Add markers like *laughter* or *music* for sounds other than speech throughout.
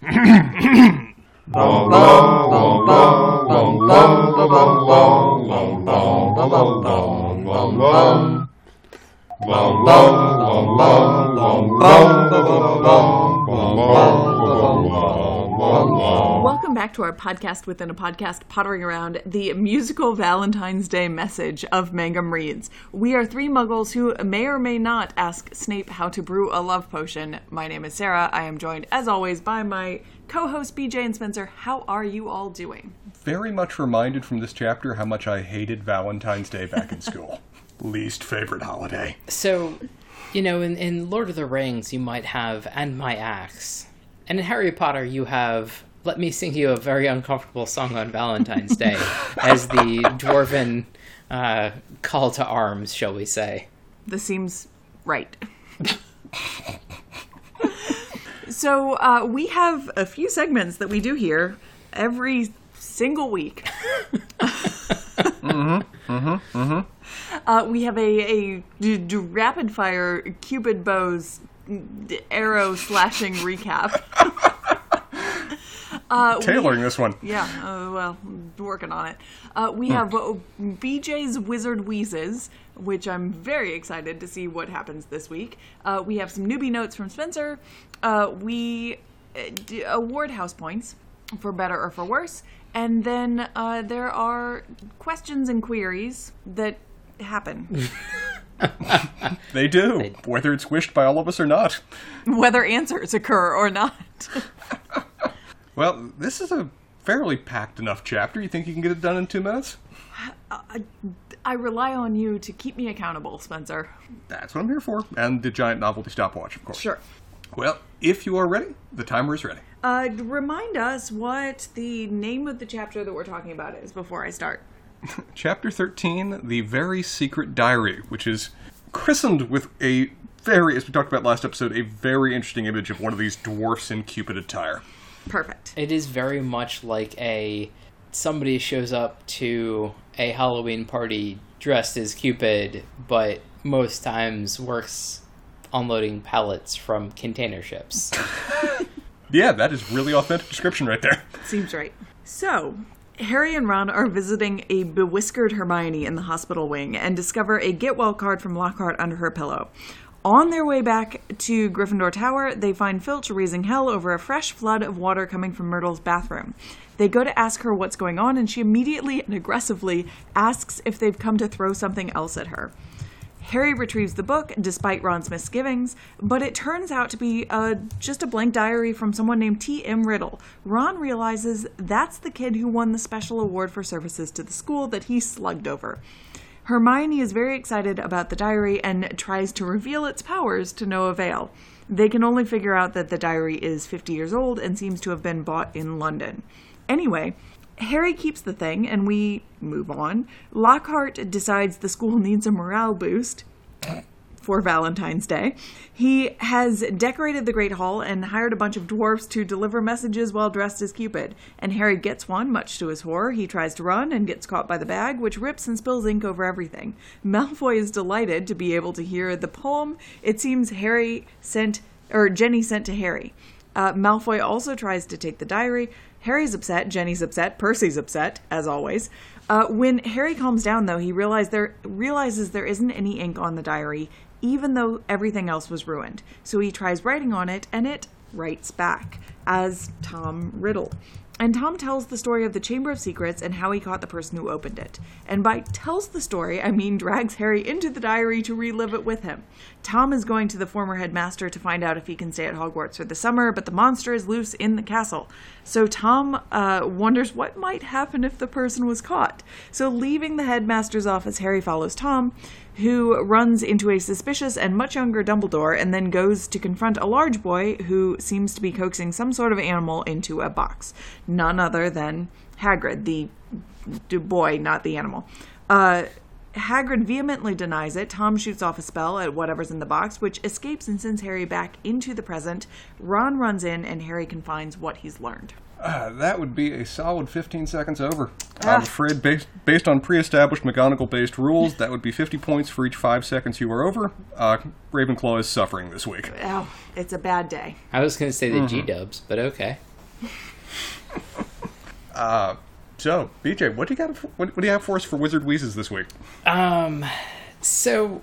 *coughs* Welcome back to our podcast within a podcast, pottering around the musical Valentine's Day message of Mangum Reads. We are three muggles who may or may not ask Snape how to brew a love potion. My name is Sarah. I am joined, as always, by my co host BJ and Spencer. How are you all doing? Very much reminded from this chapter how much I hated Valentine's Day back in school. *laughs* Least favorite holiday. So, you know, in, in Lord of the Rings, you might have And My Axe. And in Harry Potter, you have Let Me Sing You a Very Uncomfortable Song on Valentine's Day *laughs* as the dwarven uh, call to arms, shall we say. This seems right. *laughs* so, uh, we have a few segments that we do here every single week. *laughs* mm-hmm, mm-hmm, mm-hmm. Uh, we have a, a d- d- rapid fire Cupid bows d- arrow slashing recap. Uh, Tailoring we, this one. Yeah, uh, well, working on it. Uh, we have uh, BJ's Wizard Wheezes, which I'm very excited to see what happens this week. Uh, we have some newbie notes from Spencer. Uh, we d- award house points for better or for worse. And then there are questions and queries that happen. *laughs* they do, whether it's wished by all of us or not. Whether answers occur or not. *laughs* well, this is a fairly packed enough chapter. You think you can get it done in two minutes? I, I rely on you to keep me accountable, Spencer. That's what I'm here for. And the giant novelty stopwatch, of course. Sure. Well, if you are ready, the timer is ready. Uh, remind us what the name of the chapter that we're talking about is before I start. *laughs* Chapter 13, The Very Secret Diary, which is christened with a very, as we talked about last episode, a very interesting image of one of these dwarfs in Cupid attire. Perfect. It is very much like a somebody shows up to a Halloween party dressed as Cupid, but most times works unloading pallets from container ships. *laughs* yeah, that is really authentic description right there. Seems right. So, Harry and Ron are visiting a bewhiskered Hermione in the hospital wing and discover a get well card from Lockhart under her pillow. On their way back to Gryffindor Tower, they find Filch raising hell over a fresh flood of water coming from Myrtle's bathroom. They go to ask her what's going on, and she immediately and aggressively asks if they've come to throw something else at her. Harry retrieves the book, despite Ron's misgivings, but it turns out to be uh, just a blank diary from someone named T.M. Riddle. Ron realizes that's the kid who won the special award for services to the school that he slugged over. Hermione is very excited about the diary and tries to reveal its powers to no avail. They can only figure out that the diary is 50 years old and seems to have been bought in London. Anyway, Harry keeps the thing, and we move on. Lockhart decides the school *laughs* needs a morale boost for Valentine's Day. He has decorated the Great Hall and hired a bunch of dwarfs to deliver messages while dressed as Cupid. And Harry gets one, much to his horror. He tries to run and gets caught by the bag, which rips and spills ink over everything. Malfoy is delighted to be able to hear the poem it seems Harry sent, or Ginny sent to Harry. Uh, Malfoy also tries to take the diary. Harry's upset, Ginny's upset, Percy's upset, as always. Uh, when Harry calms down, though, he there, realizes there isn't any ink on the diary, even though everything else was ruined. So he tries writing on it, and it writes back as Tom Riddle. And Tom tells the story of the Chamber of Secrets and how he caught the person who opened it. And by tells the story, I mean drags Harry into the diary to relive it with him. Tom is going to the former headmaster to find out if he can stay at Hogwarts for the summer, but the monster is loose in the castle. So Tom uh, wonders what might happen if the person was caught. So leaving the headmaster's office, Harry follows Tom, who runs into a suspicious and much younger Dumbledore and then goes to confront a large boy who seems to be coaxing some sort of animal into a box. None other than Hagrid, the boy, not the animal. Uh, Hagrid vehemently denies it. Tom shoots off a spell at whatever's in the box, which escapes and sends Harry back into the present. Ron runs in, and Harry confines what he's learned. Uh, that would be a solid 15 seconds over. Ah. I'm afraid, based, based on pre established McGonagall based rules, that would be 50 points for each five seconds you are over. Uh, Ravenclaw is suffering this week. Oh, it's a bad day. I was going to say the mm-hmm. G dubs, but okay. *laughs* So, BJ, what do you got? For, what, what do you have for us for Wizard Wheezes this week? Um, so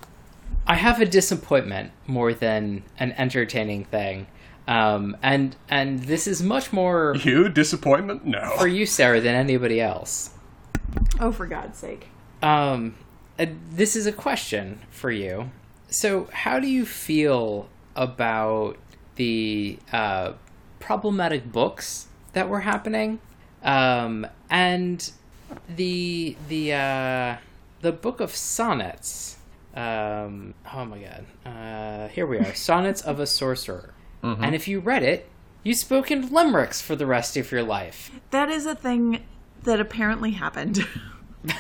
I have a disappointment more than an entertaining thing. Um, and and this is much more You disappointment? No. for you, Sarah, than anybody else. Oh, for God's sake. Um, uh, this is a question for you. So, how do you feel about the uh, problematic books that were happening, um, and the the uh, the book of sonnets? Um, oh my God! Uh, here we are, *laughs* sonnets of a sorcerer. Mm-hmm. And if you read it, you spoke in limericks for the rest of your life. That is a thing that apparently happened. *laughs*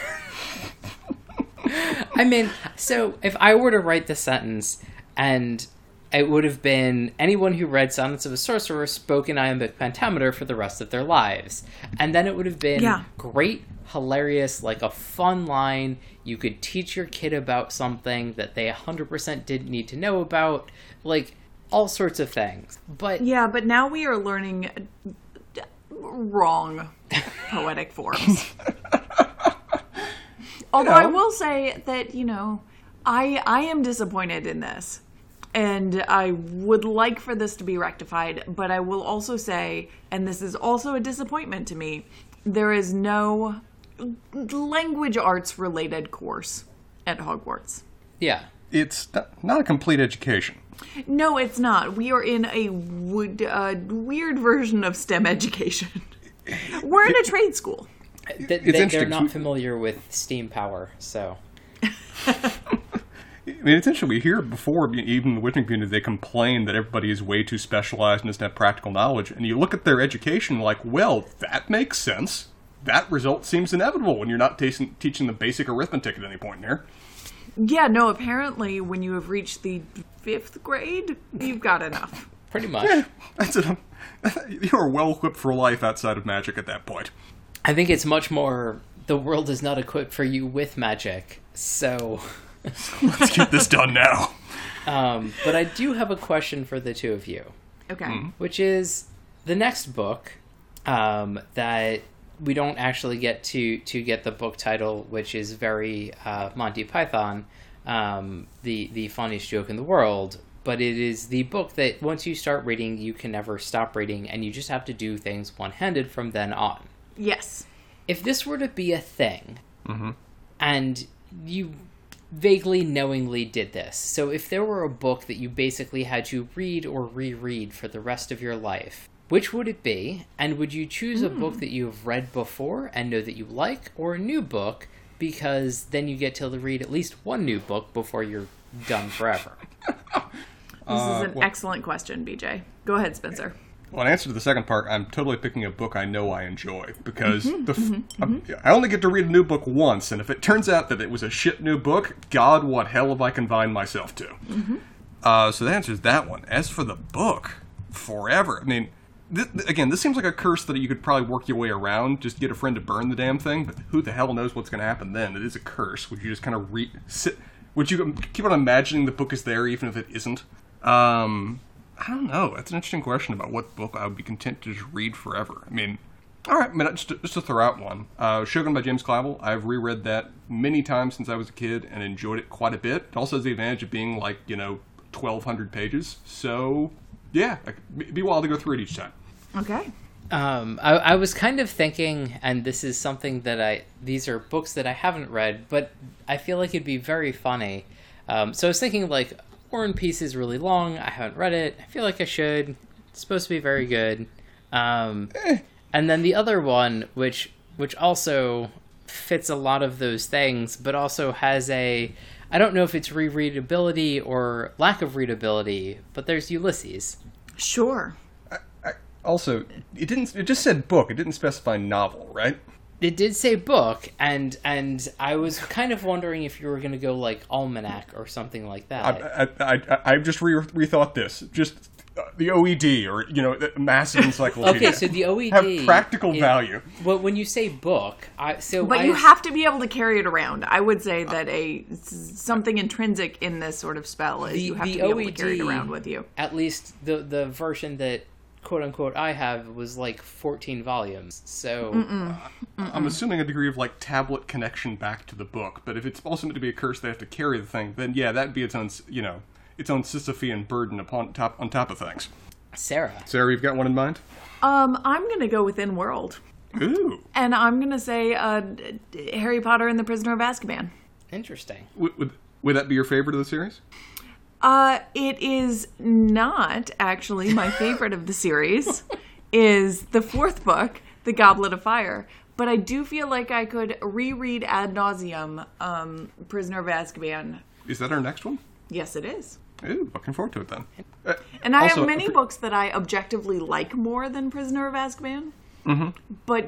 I mean, so if I were to write the sentence and it would have been anyone who read Sonnets of a Sorcerer spoke in iambic pentameter for the rest of their lives. And then it would have been Yeah. great, hilarious, like a fun line. You could teach your kid about something that they 100% didn't need to know about. Like, all sorts of things. But yeah, but now we are learning wrong poetic forms. *laughs* Although I will say that, you know, I I am disappointed in this. And I would like for this to be rectified, but I will also say, and this is also a disappointment to me, there is no language arts related course at Hogwarts. yeah. It's not, not a complete education. No, it's not. We are in a wood, uh, weird version of STEM education. *laughs* We're in a trade school. Th- they, interesting. they're not familiar with steam power, so. *laughs* I mean, it's interesting. We hear before, even in the wizarding community, they complain that everybody is way too specialized and doesn't have practical knowledge. And you look at their education, like, well, that makes sense. That result seems inevitable when you're not tasting, teaching the basic arithmetic at any point here. Yeah, no, apparently when you have reached the fifth grade, you've got enough. *laughs* Pretty much. Eh, that's it. You are well equipped for life outside of magic at that point. I think it's much more the world is not equipped for you with magic. So, *laughs* Let's get this done now. *laughs* um, but I do have a question for the two of you, Okay. which is the next book um, that we don't actually get to to get the book title, which is very uh, Monty Python, um, the the funniest joke in the world. But it is the book that once you start reading, you can never stop reading, and you just have to do things one handed from then on. Yes. if this were to be a thing and you vaguely knowingly did this so if there were a book that you basically had to read or reread for the rest of your life which would it be and would you choose a book hmm. that you've read before and know that you like or a new book because then you get to read at least one new book before you're done forever *laughs* This is uh, an excellent question, BJ. Go ahead, Spencer. Well, in answer to the second part, I'm totally picking a book I know I enjoy because mm-hmm, the f- mm-hmm, I'm- mm-hmm. I only get to read a new book once, and if it turns out that it was a shit new book, God, what hell have I confined myself to? Uh, so answer is that one. As for the book, forever. I mean, th- th- again, this seems like a curse that you could probably work your way around. Just get a friend to burn the damn thing, but who the hell knows what's going to happen then? It is a curse. Would you just kind of re sit? Would you keep on imagining the book is there even if it isn't? Um, I don't know. That's an interesting question about what book I would be content to just read forever. I mean, all right, I mean, just to, just to throw out one, uh, Shogun by James Clavell. I've reread that many times since I was a kid and enjoyed it quite a bit. It also has the advantage of being like you know, twelve hundred pages. So yeah, it'd be wild to go through it each time. Okay. Um, I, I was kind of thinking, and this is something that I these are books that I haven't read, but I feel like it'd be very funny. Um, so I was thinking like War and Peace is really long. I haven't read it. I feel like I should. It's supposed to be very good. Um, and then the other one, which which also fits a lot of those things, but also has a I don't know if it's rereadability or lack of readability, but there's Ulysses. Sure. I, also, it didn't. It just said book. It didn't specify novel, right? it did say book and and i was kind of wondering if you were going to go like almanac or something like that I, I, I, I've just re- rethought this. Just uh, the OED or you know, the massive *laughs* encyclopedia. okay so the oed have practical is- value. well when you say book i so But I, you have to be able to carry it around. I would say that a something intrinsic in this sort of spell is The- you have to be able to carry it around with you. at least the the version that quote unquote I have was like 14 volumes. So I'm assuming a degree of like tablet connection back to the book. But if it's also meant to be a curse, they have to carry the thing. Then yeah, that'd be its own, you know, its own Sisyphean burden upon top on top of things. Sarah, Sarah, you've got one in mind? Um, I'm gonna go within world, Ooh, and I'm gonna say uh, Harry Potter and the Prisoner of Azkaban. interesting. would, would would that be your favorite of the series? Uh, it is not actually my *laughs* favorite of the series. Is the fourth book, The Goblet of Fire. But I do feel like I could reread ad nauseum um, Prisoner of Azkaban. Is that our next one? Yes, it is. Ooh, looking forward to it then. Uh, And I Also, have many for- books that I objectively like more than Prisoner of Azkaban. Mm-hmm. But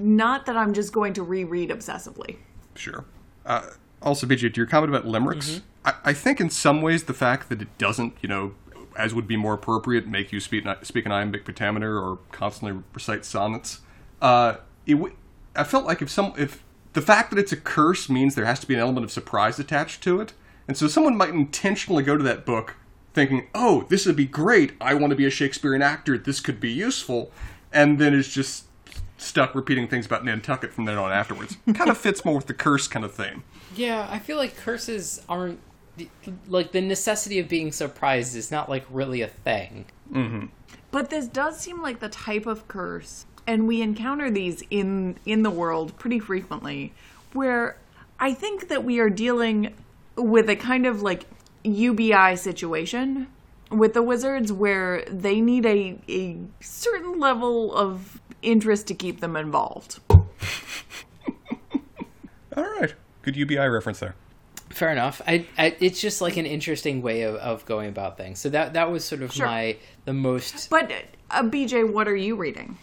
not that I'm just going to reread obsessively. Sure. Uh, also, BJ, to your comment about limericks, I, I think in some ways the fact that it doesn't, you know, as would be more appropriate, make you speak speak an iambic pentameter or constantly recite sonnets. Uh, it w- I felt like if some if the fact that it's a curse means there has to be an element of surprise attached to it, and so someone might intentionally go to that book thinking, "Oh, this would be great. I want to be a Shakespearean actor. This could be useful," and then is just stuck repeating things about Nantucket from then on afterwards. kind of fits more with the curse kind of thing. Yeah, I feel like curses aren't like the necessity of being surprised is not like really a thing. Mm-hmm. But this does seem like the type of curse, and we encounter these in in the world pretty frequently, where I think that we are dealing with a kind of like UBI situation with the wizards where they need a, a certain level of interest to keep them involved. *laughs* All right. Good UBI reference there. Fair enough. I, I it's just like an interesting way of, of going about things. So that that was sort of Sure. my the most But uh, BJ, what are you reading?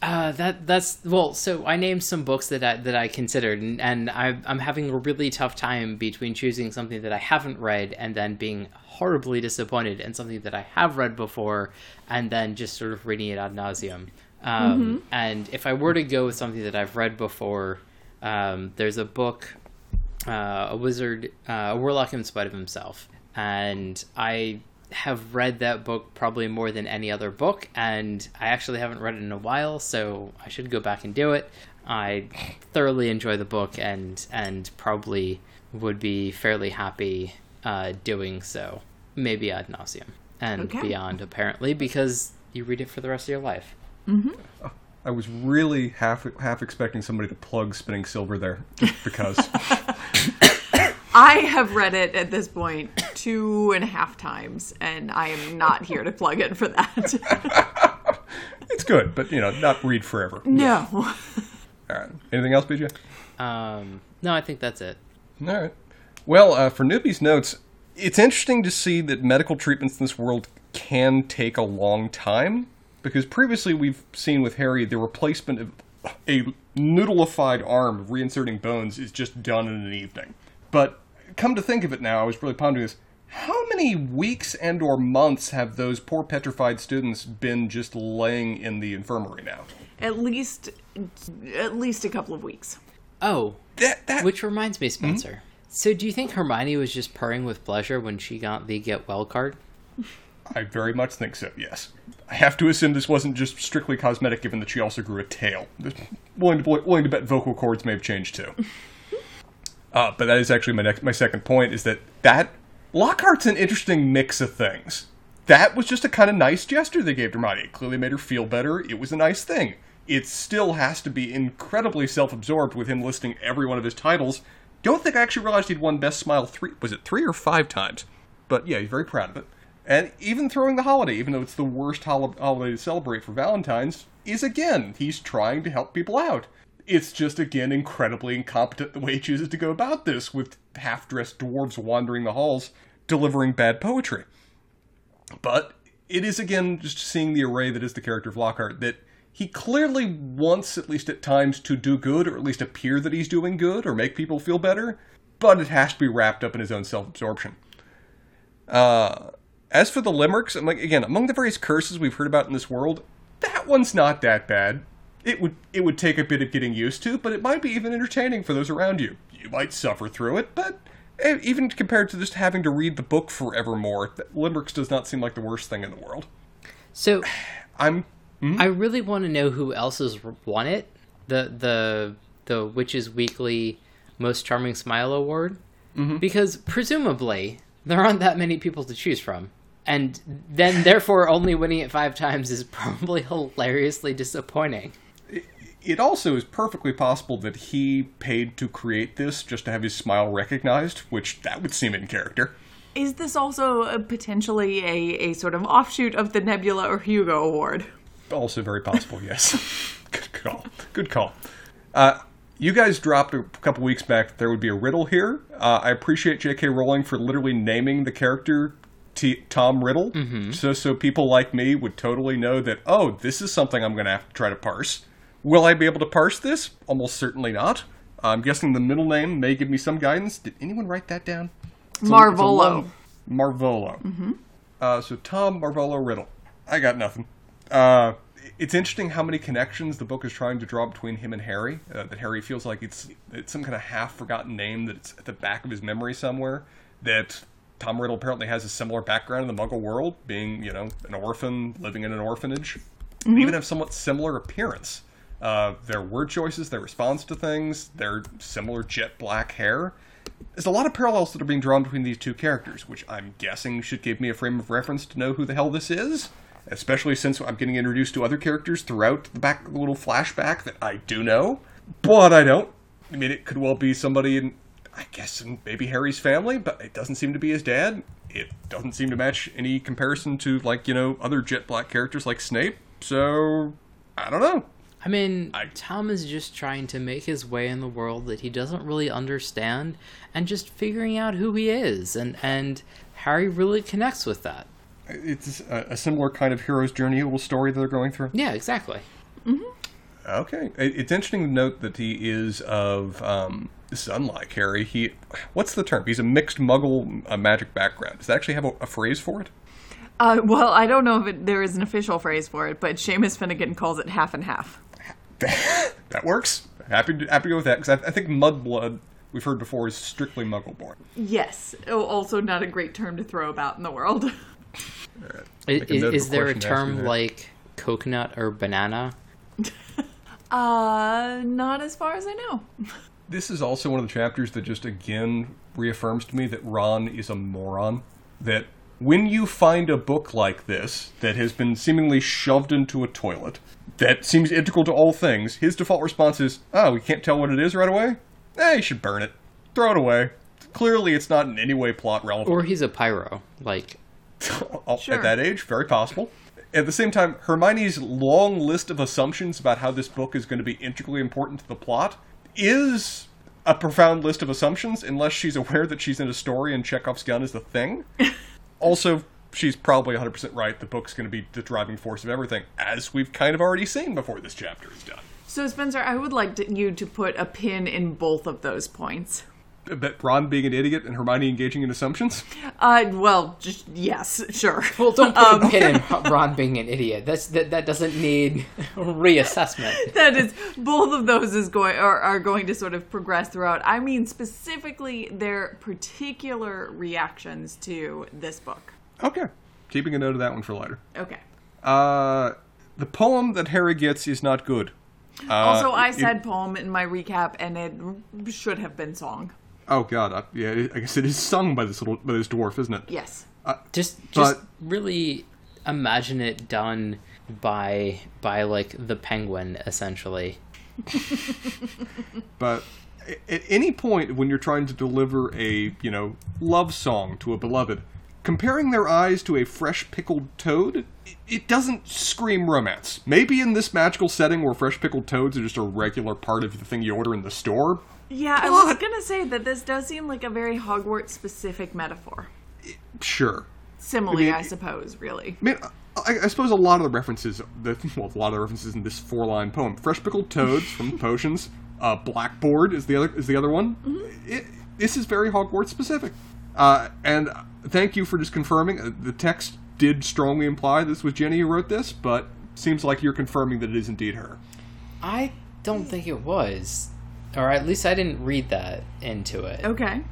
Uh, that that's well. So I named some books that I, that I considered, and, and I, I'm having a really tough time between choosing something that I haven't read and then being horribly disappointed, and something that I have read before, and then just sort of reading it ad nauseum. Um, And if I were to go with something that I've read before, um, there's a book, uh, a wizard, uh, a warlock in spite of himself, and I have read that book probably more than any other book, and I actually haven't read it in a while, so I should go back and do it. I thoroughly enjoy the book, and and probably would be fairly happy uh, doing so, maybe ad nauseum and Okay. beyond, apparently, because you read it for the rest of your life. I was really half half expecting somebody to plug Spinning Silver there, just because. *laughs* I have read it at this point two and a half times, and I am not here to plug in for that. *laughs* it's good, but you know, not read forever. no. *laughs* All right. Anything else, BJ? Um, no, I think that's it. All right. Well, uh, for newbies' notes, it's interesting to see that medical treatments in this world can take a long time because previously we've seen with Harry the replacement of a noodleified arm reinserting bones is just done in an evening. But come to think of it now, I was really pondering this. How many weeks and or months have those poor petrified students been just laying in the infirmary now? At least, at least a couple of weeks. Oh, That that Which reminds me, hmm? Spencer. So, do you think Hermione was just purring with pleasure when she got the get well card? I very much think so, yes. I have to assume this wasn't just strictly cosmetic, given that she also grew a tail. Willing to, willing to bet vocal cords may have changed too. *laughs* Uh, but that is actually my next, my second point is that that Lockhart's an interesting mix of things. That was just a kind of nice gesture they gave to Hermione. It clearly made her feel better. It was a nice thing. It still has to be incredibly self-absorbed with him listing every one of his titles. Don't think I actually realized he'd won Best Smile three. Was it three or five times? But yeah, he's very proud of it. And even throwing the holiday, even though it's the worst hol- holiday to celebrate for Valentine's, is again, he's trying to help people out. It's just, again, incredibly incompetent the way he chooses to go about this, with half dressed dwarves wandering the halls delivering bad poetry. But it is, again, just seeing the array that is the character of Lockhart, that he clearly wants, at least at times, to do good, or at least appear that he's doing good, or make people feel better, but it has to be wrapped up in his own self absorption. Uh, as for the limericks, I'm like, again, among the various curses we've heard about in this world, that one's not that bad. It would it would take a bit of getting used to, but it might be even entertaining for those around you. You might suffer through it, but eh, even compared to just having to read the book forevermore, limericks does not seem like the worst thing in the world. So, *sighs* I'm I really want to know who else has won it. The the the Witches Weekly Most Charming Smile Award, because presumably there aren't that many people to choose from, and then *laughs* therefore only winning it five times is probably *laughs* hilariously disappointing. it also is perfectly possible that he paid to create this just to have his smile recognized, which that would seem in character. Is this also a, potentially a, a sort of offshoot of the Nebula or Hugo Award? Also very possible, *laughs* yes. Good call. Good call. Uh, you guys dropped a couple weeks back that there would be a riddle here. Uh, I appreciate J.K. Rowling for literally naming the character T- Tom Riddle, so so people like me would totally know that. Oh, this is something I'm going to have to try to parse. Will I be able to parse this? Almost certainly not. I'm guessing the middle name may give me some guidance. Did anyone write that down? It's a- a Marvolo. Marvolo. Mm-hmm. Uh, so Tom Marvolo Riddle. I got nothing. Uh, it's interesting how many connections the book is trying to draw between him and Harry. Uh, that Harry feels like it's it's some kind of half forgotten name that's at the back of his memory somewhere. That Tom Riddle apparently has a similar background in the Muggle world, being you know an orphan living in an orphanage. They even have somewhat similar appearance. Uh, their word choices, their response to things, their similar jet black hair. There's a lot of parallels that are being drawn between these two characters, which I'm guessing should give me a frame of reference to know who the hell this is. Especially since I'm getting introduced to other characters throughout the back the little flashback that I do know, but I don't. I mean, it could well be somebody in, I guess, in maybe Harry's family, but it doesn't seem to be his dad. It doesn't seem to match any comparison to like you know other jet black characters like Snape. So I don't know. I mean, I- Tom is just trying to make his way in the world that he doesn't really understand and just figuring out who he is. And, and Harry really connects with that. It's a, a similar kind of hero's journey, little story that they're going through. Yeah, exactly. Mm-hmm. Okay, it's interesting to note that he is of. Um, this is unlike Harry. He, what's the term? He's a mixed Muggle uh, magic background. Does that actually have a, a phrase for it? Uh, well, I don't know if it, there is an official phrase for it, but Seamus Finnigan calls it half and half. *laughs* that works. Happy to, happy to go with that because I, I think Mudblood we've heard before is strictly Muggle born. Yes, Oh, also not a great term to throw about in the world. I- Make a Is, is there a question to ask you term like coconut or banana? *laughs* Uh, not as far as I know. *laughs* This is also one of the chapters that just again reaffirms to me that Ron is a moron. That when you find a book like this that has been seemingly shoved into a toilet, that seems integral to all things, his default response is, "Oh, we can't tell what it is right away. Eh, you should burn it, throw it away." Clearly, it's not in any way plot relevant. Or he's a pyro. Like, *laughs* All- Sure. At that age, very possible. At the same time, Hermione's long list of assumptions about how this book is going to be integrally important to the plot is a profound list of assumptions, unless she's aware that she's in a story and Chekhov's gun is the thing. *laughs* also, she's probably 100% right. The book's going to be the driving force of everything, as we've kind of already seen before this chapter is done. So, Spencer, I would like to, you to put a pin in both of those points. But Ron being an idiot and Hermione engaging in assumptions? Uh, well, just yes, sure. well, don't put a pin in *laughs* Ron being an idiot. That's that. That doesn't need reassessment. *laughs* that is both of those is going are, are going to sort of progress throughout. I mean specifically their particular reactions to this book. Okay. Keeping a note of that one for later. Okay. Uh, the poem that Harry gets is not good. Uh, Also, I it- said poem in my recap, and it should have been song. Oh God, I, yeah. It, I guess it is sung by this little by this dwarf, isn't it? Yes. Just, just But- really imagine it done by by like the penguin, essentially. *laughs* But at any point when you're trying to deliver a you know love song to a beloved, comparing their eyes to a fresh pickled toad, it, it doesn't scream romance. Maybe in this magical setting where fresh pickled toads are just a regular part of the thing you order in the store. Yeah, I was gonna say that this does seem like a very Hogwarts specific metaphor. Sure. Simile, I mean, I suppose, really. I mean, I, I suppose a lot of the references, the, *laughs* well, a lot of the references in this four-line poem, fresh pickled toads from *laughs* potions, uh, blackboard is the other is the other one. It, this is very Hogwarts specific, uh, and thank you for just confirming. Uh, the text did strongly imply this was Ginny who wrote this, but seems like you're confirming that it is indeed her. I don't think it was, or at least I didn't read that into it. Okay.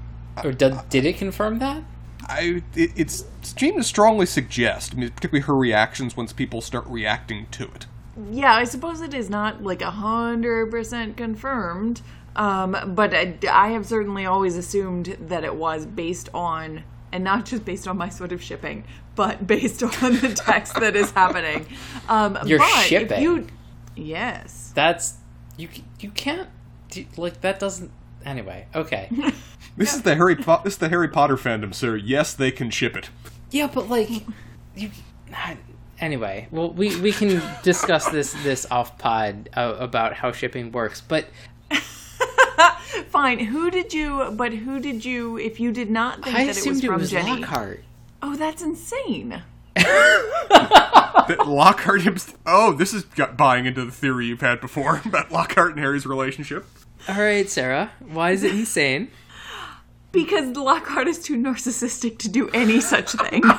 Or did, did it confirm that? I it, it's seemed to strongly suggest, I mean, particularly her reactions once people start reacting to it. Yeah, I suppose it is not like a hundred percent confirmed, um, but I, I have certainly always assumed that it was based on, and not just based on my sort of shipping, but *laughs* based on the text that is happening. Um, You're if shipping? you- yes. That's you. You can't do, like that. Doesn't anyway. Okay. *laughs* This is the Harry po- this is the Harry Potter fandom, sir. Yes, they can ship it. yeah, but like you. Anyway, well, we we can discuss this this off pod uh, about how shipping works, but *laughs* Fine. Who did you? But who did you? If you did not think I that it was assumed it from was Ginny, Lockhart. oh, that's insane. *laughs* That Lockhart himself. Oh, this is buying into the theory you've had before about Lockhart and Harry's relationship. All right, Sarah. Why is it insane? Because Lockhart is too narcissistic to do any such thing. *laughs*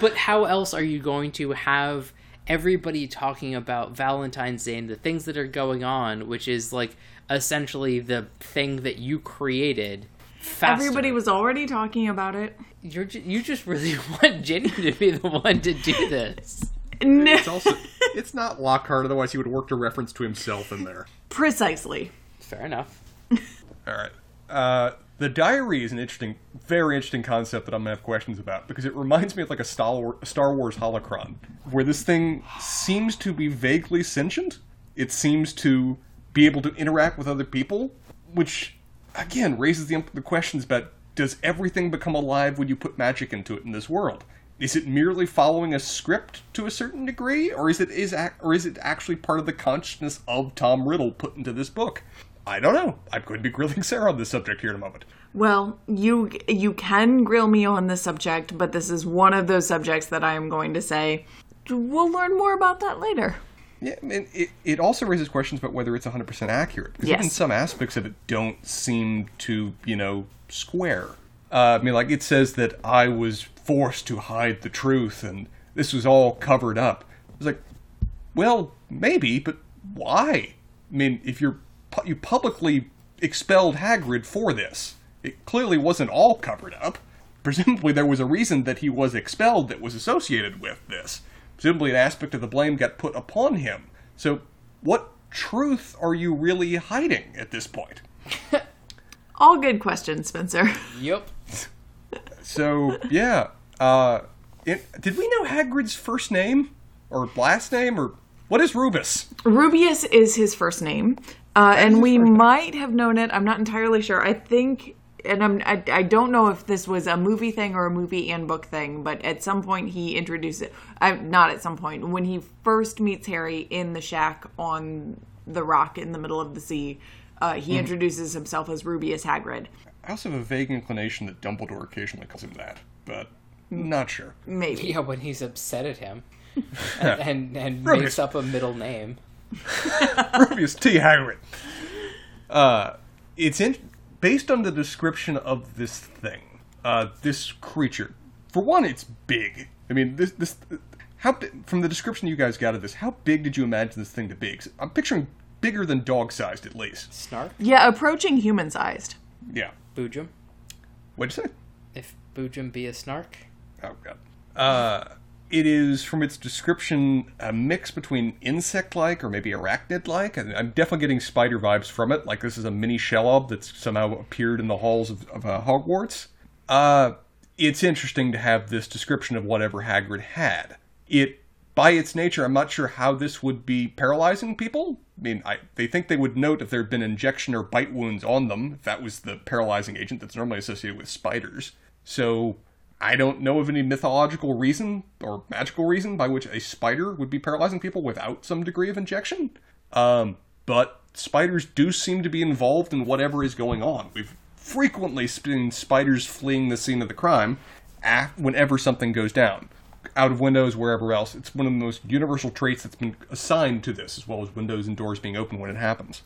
But how else are you going to have everybody talking about Valentine's Day and the things that are going on, which is like essentially the thing that you created? Faster? Everybody was already talking about it. You're ju- you just really *laughs* want Ginny to be the one to do this. No. It's also it's not Lockhart, otherwise he would have worked a reference to himself in there. Precisely. Fair enough. *laughs* All right. Uh, the diary is an interesting, very interesting concept that I'm gonna have questions about because it reminds me of like a Star Wars, holocron, where this thing seems to be vaguely sentient. It seems to be able to interact with other people, which again raises the, the questions about does everything become alive when you put magic into it in this world? Is it merely following a script to a certain degree, or is it is or is it actually part of the consciousness of Tom Riddle put into this book? I don't know. I'm going to be grilling *laughs* Sarah on this subject here in a moment. Well, you you can grill me on this subject, but this is one of those subjects that I am going to say we'll learn more about that later. Yeah, and it, it also raises questions about whether it's 100% accurate. Because Yes. even some aspects of it don't seem to, you know, square. Uh, I mean, like, it says that I was forced to hide the truth and this was all covered up. It's like, well, maybe, but why? I mean, if you're you publicly expelled Hagrid for this, it clearly wasn't all covered up. Presumably, there was a reason that he was expelled that was associated with this. Presumably, an aspect of the blame got put upon him. So, what truth are you really hiding at this point? *laughs* All good questions, Spencer. *laughs* Yep. So, yeah. Uh, it, did we know Hagrid's first name or last name or what is Rubus? Rubeus is his first name, uh, and we first might have known it. I'm not entirely sure. I think, and I'm I, I don't know if this was a movie thing or a movie and book thing, but at some point he introduced it. Uh, not at some point when he first meets Harry in the shack on the rock in the middle of the sea. Uh, he Mm-hmm. introduces himself as Rubeus Hagrid. I also have a vague inclination that Dumbledore occasionally calls him that, but not sure. Maybe. Yeah, when he's upset at him, *laughs* and and, and makes up a middle name. Rubeus T. Hagrid. Uh, it's in, based on the description of this thing, uh, this creature. For one, it's big. I mean, this this how from the description you guys got of this, how big did you imagine this thing to be? 'Cause I'm picturing bigger than dog sized at least. Snark, Yeah, approaching human sized. Yeah. Boojum. What'd you say? If Boojum be a snark, Oh god. Uh, it is from its description a mix between insect-like or maybe arachnid-like. I- I'm definitely getting spider vibes from it. Like this is a mini Shelob that's somehow appeared in the halls of, of uh, Hogwarts. Uh, it's interesting to have this description of whatever Hagrid had. It, by its nature, I'm not sure how this would be paralyzing people. I mean, I, they think they would note if there had been injection or bite wounds on them, if that was the paralyzing agent that's normally associated with spiders. So, I don't know of any mythological reason or magical reason by which a spider would be paralyzing people without some degree of injection. Um, but spiders do seem to be involved in whatever is going on. We've frequently seen spiders fleeing the scene of the crime whenever something goes down. Out of windows, wherever else. It's one of the most universal traits that's been assigned to this, as well as windows and doors being open when it happens.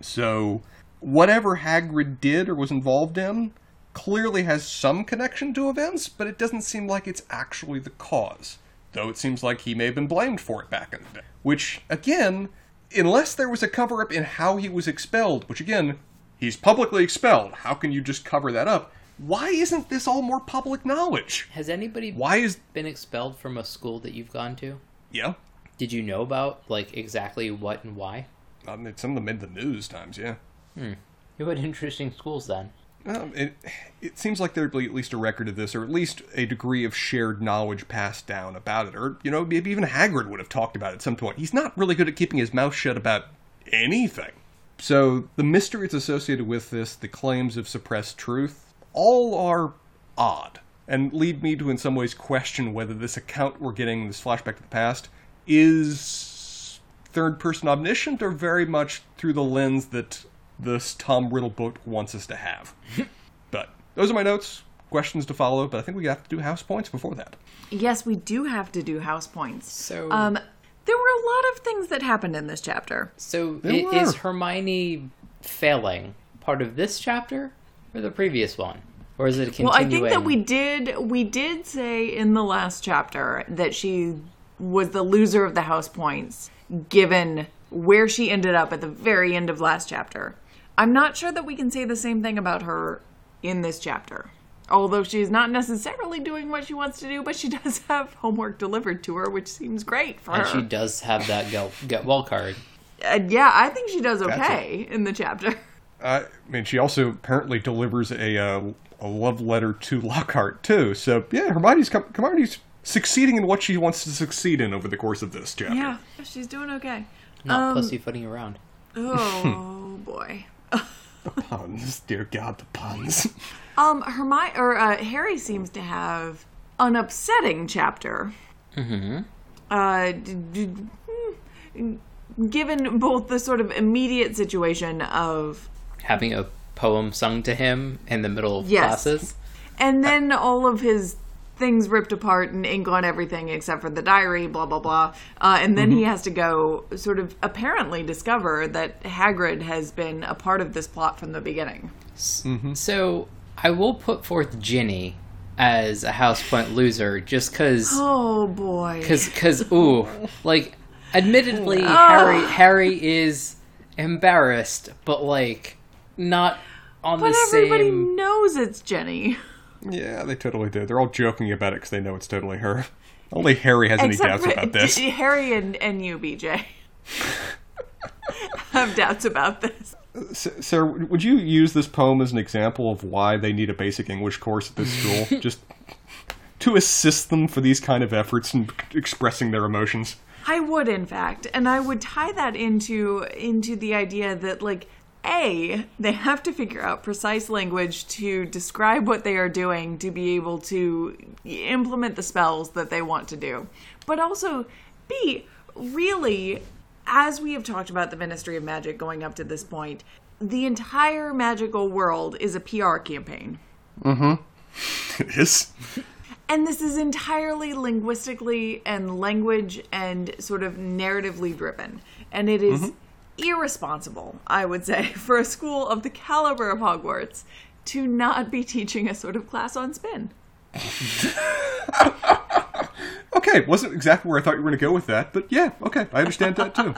So, whatever Hagrid did or was involved in clearly has some connection to events, but it doesn't seem like it's actually the cause. Though it seems like he may have been blamed for it back in the day. Which, again, unless there was a cover up in how he was expelled, which again, he's publicly expelled, how can you just cover that up? why isn't this all more public knowledge? Has anybody Why is been expelled from a school that you've gone to? yeah? Did you know about like exactly what and why? I mean, some of them made the news times, yeah. Hmm. You had interesting schools then. Um, it, it seems like there'd be at least a record of this, or at least a degree of shared knowledge passed down about it. Or, you know, maybe even Hagrid would have talked about it at some point. He's not really good at keeping his mouth shut about anything. So, the mysteries associated with this, the claims of suppressed truth, all are odd, and lead me to in some ways question whether this account we're getting, this flashback to the past, is third person omniscient or very much through the lens that this Tom Riddle book wants us to have. *laughs* but those are my notes. Questions to follow, but I think we have to do house points before that. Yes, we do have to do house points. So Um, there were a lot of things that happened in this chapter. so There i- were. is Hermione failing part of this chapter or the previous one? Or is it a Well, I think that we did we did say in the last chapter that she was the loser of the house points given where she ended up at the very end of last chapter. I'm not sure that we can say the same thing about her in this chapter. Although she's not necessarily doing what she wants to do, but she *laughs* does have homework delivered to her, which seems great for and her. she does have that get, get well card. Uh, yeah, I think she does That's it. okay in the chapter. *laughs* I mean, she also apparently delivers a uh, a love letter to Lockhart too. So yeah, Hermione's Hermione's succeeding in what she wants to succeed in over the course of this chapter. Yeah, she's doing okay. Not Um, pussyfooting around. Oh *laughs* boy. The puns, dear God, the puns. Um, Hermione or uh, Harry seems to have an upsetting chapter. Mm-hmm. Uh, d- d- mm, given both the sort of immediate situation of, Having a poem sung to him in the middle of Yes. classes. and then all of his things ripped apart and ink on everything except for the diary, blah blah blah. Uh, and then he has to go sort of apparently discover that Hagrid has been a part of this plot from the beginning. So I will put forth Ginny as a house point loser just because Oh boy. Cause, cause, ooh, like, admittedly, Harry, Harry is embarrassed, but like, not on But the same. But everybody knows it's Ginny. *laughs* yeah, they totally do. They're all joking about it because they know it's totally her. *laughs* Only Harry has any doubts for about this. *laughs* Harry and, and you, BJ. *laughs* have doubts about this. S- Sarah, would you use this poem as an example of why they need a basic English course at this school? Just to assist them for these kind of efforts in expressing their emotions. I would, in fact, and I would tie that into into the idea that like a they have to figure out precise language to describe what they are doing to be able to implement the spells that they want to do, but also b really as we have talked about the Ministry of Magic going up to this point, the entire magical world is a PR campaign. Mm hmm. *laughs* It is. And this is entirely linguistically and language and sort of narratively driven. And it is irresponsible, I would say, *laughs* for a school of the caliber of Hogwarts to not be teaching a sort of class on spin. *laughs* Okay, wasn't exactly where I thought you were going to go with that, but yeah, okay, I understand that too.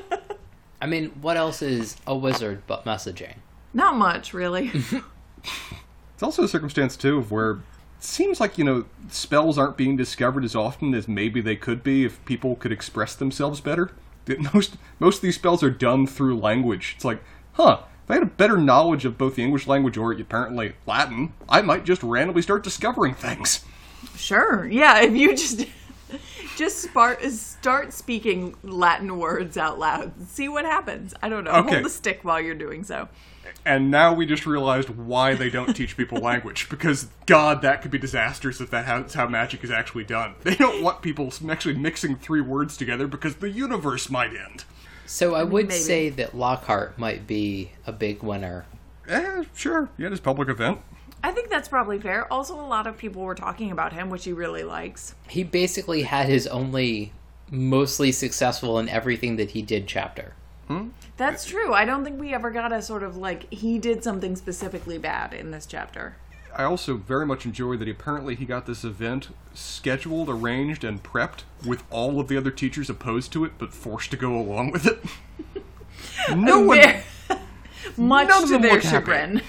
*laughs* I mean, what else is a wizard but messaging? Not much, really. It's also a circumstance too of where it seems like you know spells aren't being discovered as often as maybe they could be if people could express themselves better. *laughs* Most most of these spells are done through language. It's like, huh? If I had a better knowledge of both the English language or apparently Latin, I might just randomly start discovering things. sure. Yeah, if you just *laughs* *laughs* just start start speaking Latin words out loud. See what happens. I don't know. Okay. Hold the stick while you're doing so. And now we just realized why they don't teach people language. Because, God, that could be disastrous if that's how magic is actually done. They don't want people actually mixing three words together because the universe might end. So I would maybe. say that Lockhart might be a big winner. Eh, sure. Yeah, this public event. I think that's probably fair. Also, a lot of people were talking about him, which he really likes. He basically had his only mostly successful in everything that he did chapter. Hmm? That's true. I don't think we ever got a sort of like he did something specifically bad in this chapter. I also very much enjoy that apparently he got this event scheduled, arranged, and prepped with all of the other teachers opposed to it, but forced to go along with it. *laughs* no one. *laughs* *laughs* Much None of to them their happy. chagrin.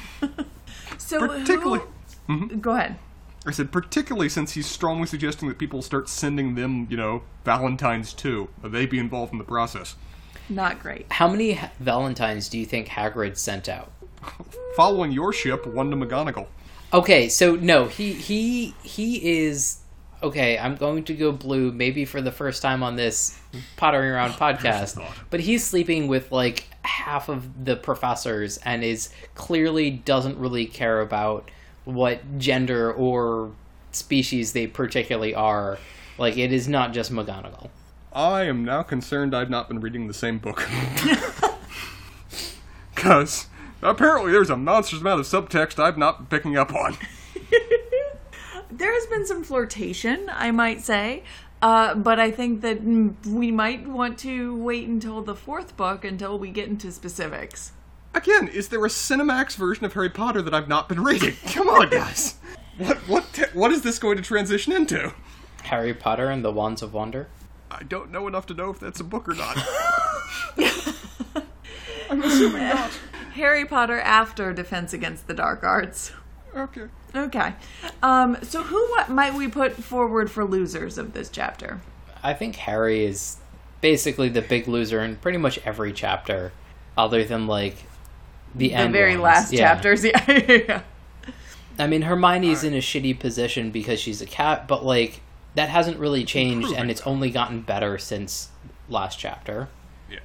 So uh, Particularly- who- mm-hmm. go ahead. I said, particularly since he's strongly suggesting that people start sending them, you know, Valentines too. They be involved in the process. Not great. How many ha- Valentines do you think Hagrid sent out? *laughs* Following your ship, one to McGonagall. Okay, so no, he he he is okay. I'm going to go blue, maybe for the first time on this pottering around podcast. But he's sleeping with like half of the professors, and is clearly doesn't really care about what gender or species they particularly are. Like it is not just McGonagall. I am now concerned I've not been reading the same book. *laughs* Because apparently there's a monstrous amount of subtext I've not been picking up on. *laughs* There has been some flirtation, I might say. Uh, but I think that we might want to wait until the fourth book until we get into specifics. Again, is there a Cinemax version of Harry Potter that I've not been reading? *laughs* Come on, guys. What what te- what is this going to transition into? Harry Potter and the Wands of Wonder. I don't know enough to know if that's a book or not. *laughs* I'm assuming not. Harry Potter after Defense Against the Dark Arts. Okay. Okay. Um, so who what might we put forward for losers of this chapter? I think Harry is basically the big loser in pretty much every chapter, other than like the, The end very ones. last Yeah. chapters. Yeah. *laughs* yeah. I mean, Hermione's in a shitty position because she's a cat, but like that hasn't really changed, and it's only gotten better since last chapter. Yeah.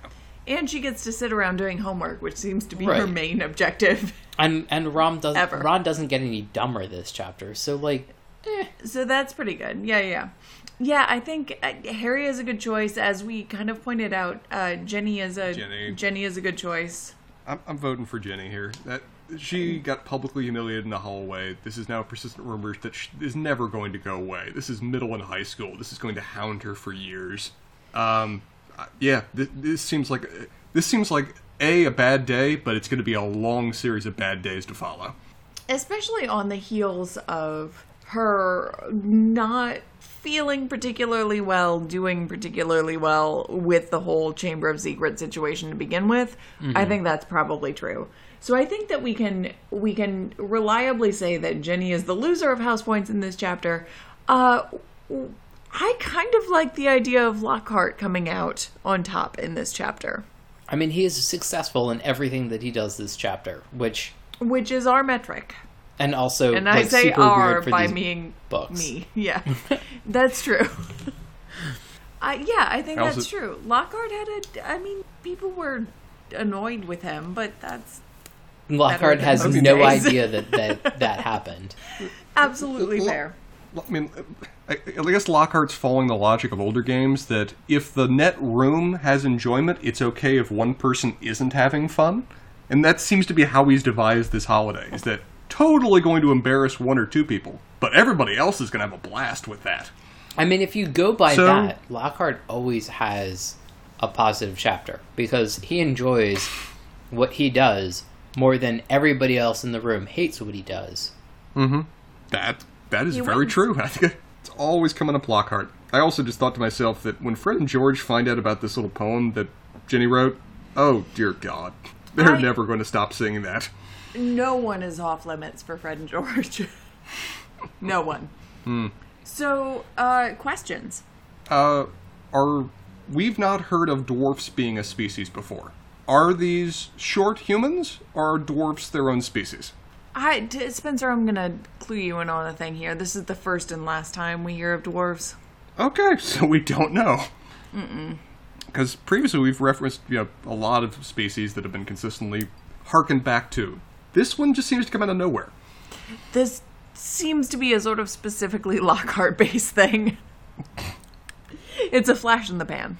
And she gets to sit around doing homework, which seems to be her main objective. *laughs* And and Ron doesn't Ever. Ron doesn't get any dumber this chapter, so like So that's pretty good. Yeah, yeah. Yeah, I think uh, Harry is a good choice. As we kind of pointed out, uh, Ginny is a Ginny. is a good choice. I'm, I'm voting for Ginny here. That she got publicly humiliated in the hallway. This is now persistent rumors that sh is never going to go away. This is middle and high school. This is going to hound her for years. Um, yeah, th- this seems like this seems like a a bad day, but it's going to be a long series of bad days to follow. especially on the heels of her not feeling particularly well, doing particularly well with the whole Chamber of Secrets situation to begin with. I think that's probably true. So I think that we can we can reliably say that Ginny is the loser of house points in this chapter. Uh I kind of like the idea of Lockhart coming out on top in this chapter, I mean, he is successful in everything that he does this chapter, which which is our metric. and also And I say super "our" by these meaning books. me. Yeah, *laughs* that's true. *laughs* I yeah, I think I that's true. Lockhart had a. I mean, people were annoyed with him, but that's Lockhart than has most no days. idea that that, *laughs* that happened. absolutely Lo- fair. I mean, I, I guess Lockhart's following the logic of older games that if the net room has enjoyment, it's okay if one person isn't having fun. And that seems to be how he's devised this holiday, is that totally going to embarrass one or two people, but everybody else is going to have a blast with that. I mean, if you go by So- that, Lockhart always has a positive chapter because he enjoys what he does more than everybody else in the room hates what he does. Mm-hmm. That that is He very wins. true. *laughs* I think it's always coming up Lockhart. I also just thought to myself that when Fred and George find out about this little poem that Ginny wrote, oh dear God, they're I- never going to stop singing that. No one is off limits for Fred and George. *laughs* no one. So, uh, questions. uh, are we've not heard of dwarfs being a species before. Are these short humans or are dwarfs their own species? I, t- Spencer, I'm gonna clue you in on a thing here. This is the first and last time we hear of dwarves. Okay, *laughs* so we don't know. Because previously we've referenced you know a lot of species that have been consistently harkened back to. This one just seems to come out of nowhere. This seems to be a sort of specifically *laughs* Lockhart based thing. it's a flash in the pan.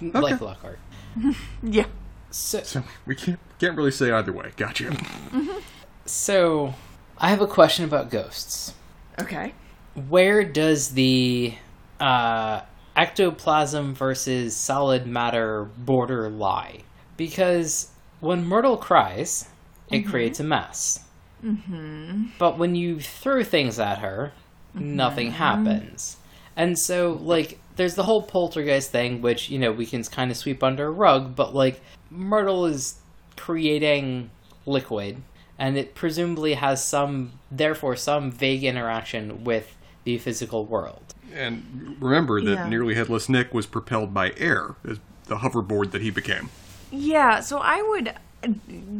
Like Lockhart. *laughs* Yeah. So, So we can't can't really say either way. Gotcha. Mm-hmm. so I have a question about ghosts. Okay. Where does the uh, ectoplasm versus solid matter border lie? Because when Myrtle cries, it creates a mess. Mm-hmm. But when you throw things at her, nothing happens. And so, like, there's the whole poltergeist thing, which, you know, we can kind of sweep under a rug, but, like, Myrtle is creating liquid, and it presumably has some, therefore, some vague interaction with the physical world. And remember that Yeah. nearly headless Nick was propelled by air, as the hoverboard that he became. Yeah, so I would.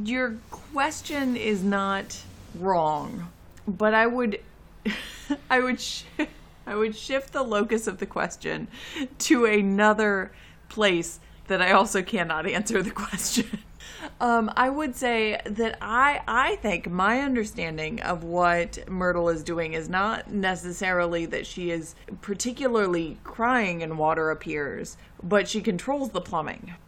Your question is not wrong, but I would. *laughs* I would. Sh- I would shift the locus of the question to another place that I also cannot answer the question. Um, I would say that I I think my understanding of what Myrtle is doing is not necessarily that she is particularly crying and water appears, but she controls the plumbing. *laughs*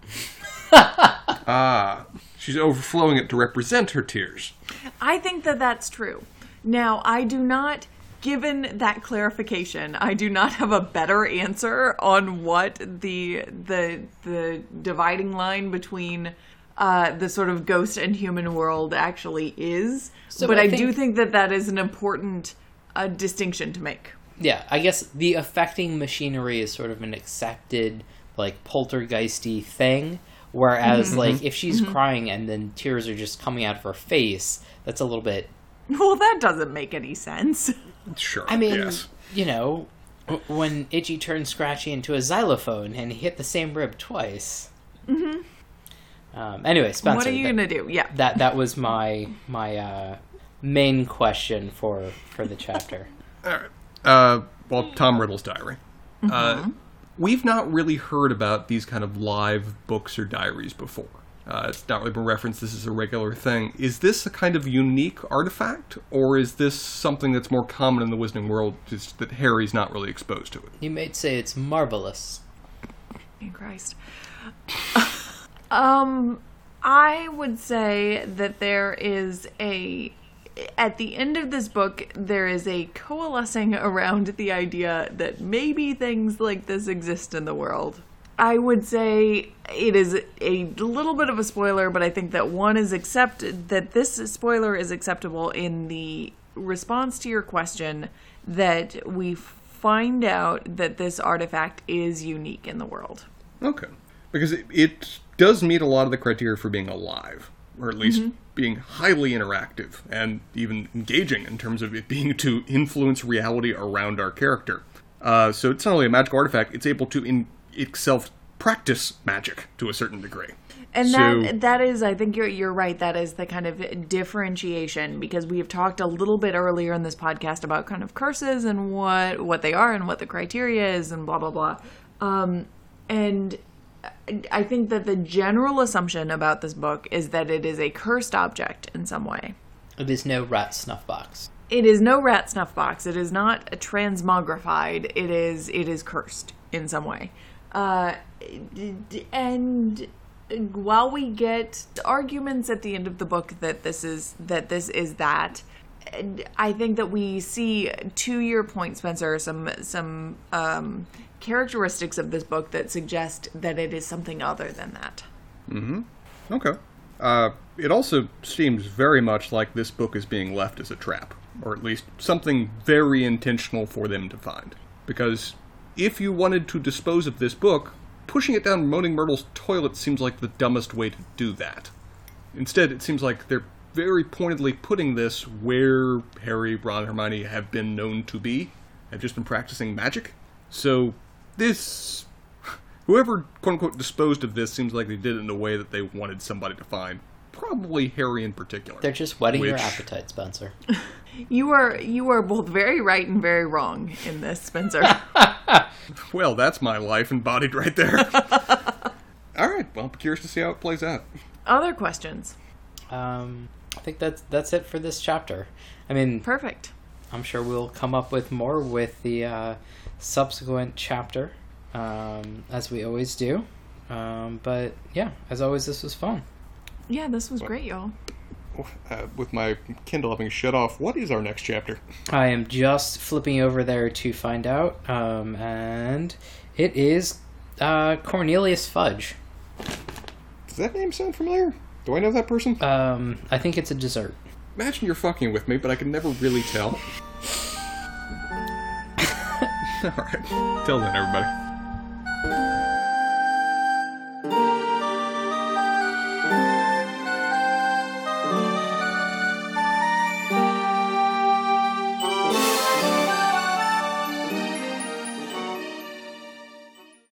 Ah, she's overflowing it to represent her tears. I think that that's true. Now, I do not, given that clarification, I do not have a better answer on what the the the dividing line between uh, the sort of ghost and human world actually is. So but I I, do think- think that that is an important uh, distinction to make. Yeah, I guess the affecting machinery is sort of an accepted, like, poltergeisty thing. Whereas, like, if she's crying and then tears are just coming out of her face, that's a little bit. *laughs* Well, that doesn't make any sense. Sure. I mean, yes. you know, when Itchy turned Scratchy into a xylophone and he hit the same rib twice. Mm-hmm. Um, anyway, Spencer. what are you that, gonna do? Yeah. that that was my my uh, main question for for the chapter. All right. Uh, well, Tom Riddle's diary. Uh, we've not really heard about these kind of live books or diaries before. Uh, it's not really been referenced. This is a regular thing. Is this a kind of unique artifact, or is this something that's more common in the Wizarding world, just that Harry's not really exposed to it? You might say it's marvelous. In Christ. *laughs* um, I would say that there is a. At the end of this book, there is a coalescing around the idea that maybe things like this exist in the world. I would say it is a little bit of a spoiler, but I think that one is accepted, that this spoiler is acceptable in the response to your question that we find out that this artifact is unique in the world. Okay. Because it, it does meet a lot of the criteria for being alive, or at least being highly interactive and even engaging in terms of it being to influence reality around our character. Uh, so it's not only a magic artifact, it's able to in itself practice magic to a certain degree. And So- that that is, I think you're you're right. That is the kind of differentiation because we have talked a little bit earlier in this podcast about kind of curses and what what they are and what the criteria is and blah blah blah. Um, and I think that the general assumption about this book is that it is a cursed object in some way. It is no rat snuff box. It is no rat snuff box. It is not transmogrified. It is it is cursed in some way. Uh, and while we get arguments at the end of the book that this is that this is that, I think that we see to your point, Spencer, some some um, characteristics of this book that suggest that it is something other than that. Mm-hmm. Okay. Uh, it also seems very much like this book is being left as a trap, or at least something very intentional for them to find. Because if you wanted to dispose of this book, pushing it down Moaning Myrtle's toilet seems like the dumbest way to do that. Instead, it seems like they're very pointedly putting this where Harry, Ron, and Hermione have been known to be, have just been practicing magic. So, this Whoever, quote unquote, disposed of this seems like they did it in a way that they wanted somebody to find. Probably Harry in particular. They're just whetting your appetite, Spencer. *laughs* You are you are both very right and very wrong in this, Spencer. *laughs* Well, that's my life embodied right there. *laughs* All right, well, I'm curious to see how it plays out. Other questions? Um, I think that's that's it for this chapter. I mean, Perfect. I'm sure we'll come up with more with the uh, subsequent chapter, um, as we always do. Um, but yeah, as always, this was fun. Yeah, this was great, y'all. Uh, with my Kindle having shut off, what is our next chapter? I am just flipping over there to find out, um, and it is uh, Cornelius Fudge. Does that name sound familiar? Do I know that person? Um, I think it's a dessert. Imagine you're fucking with me, but I can never really tell. *laughs* All right. Till then, everybody.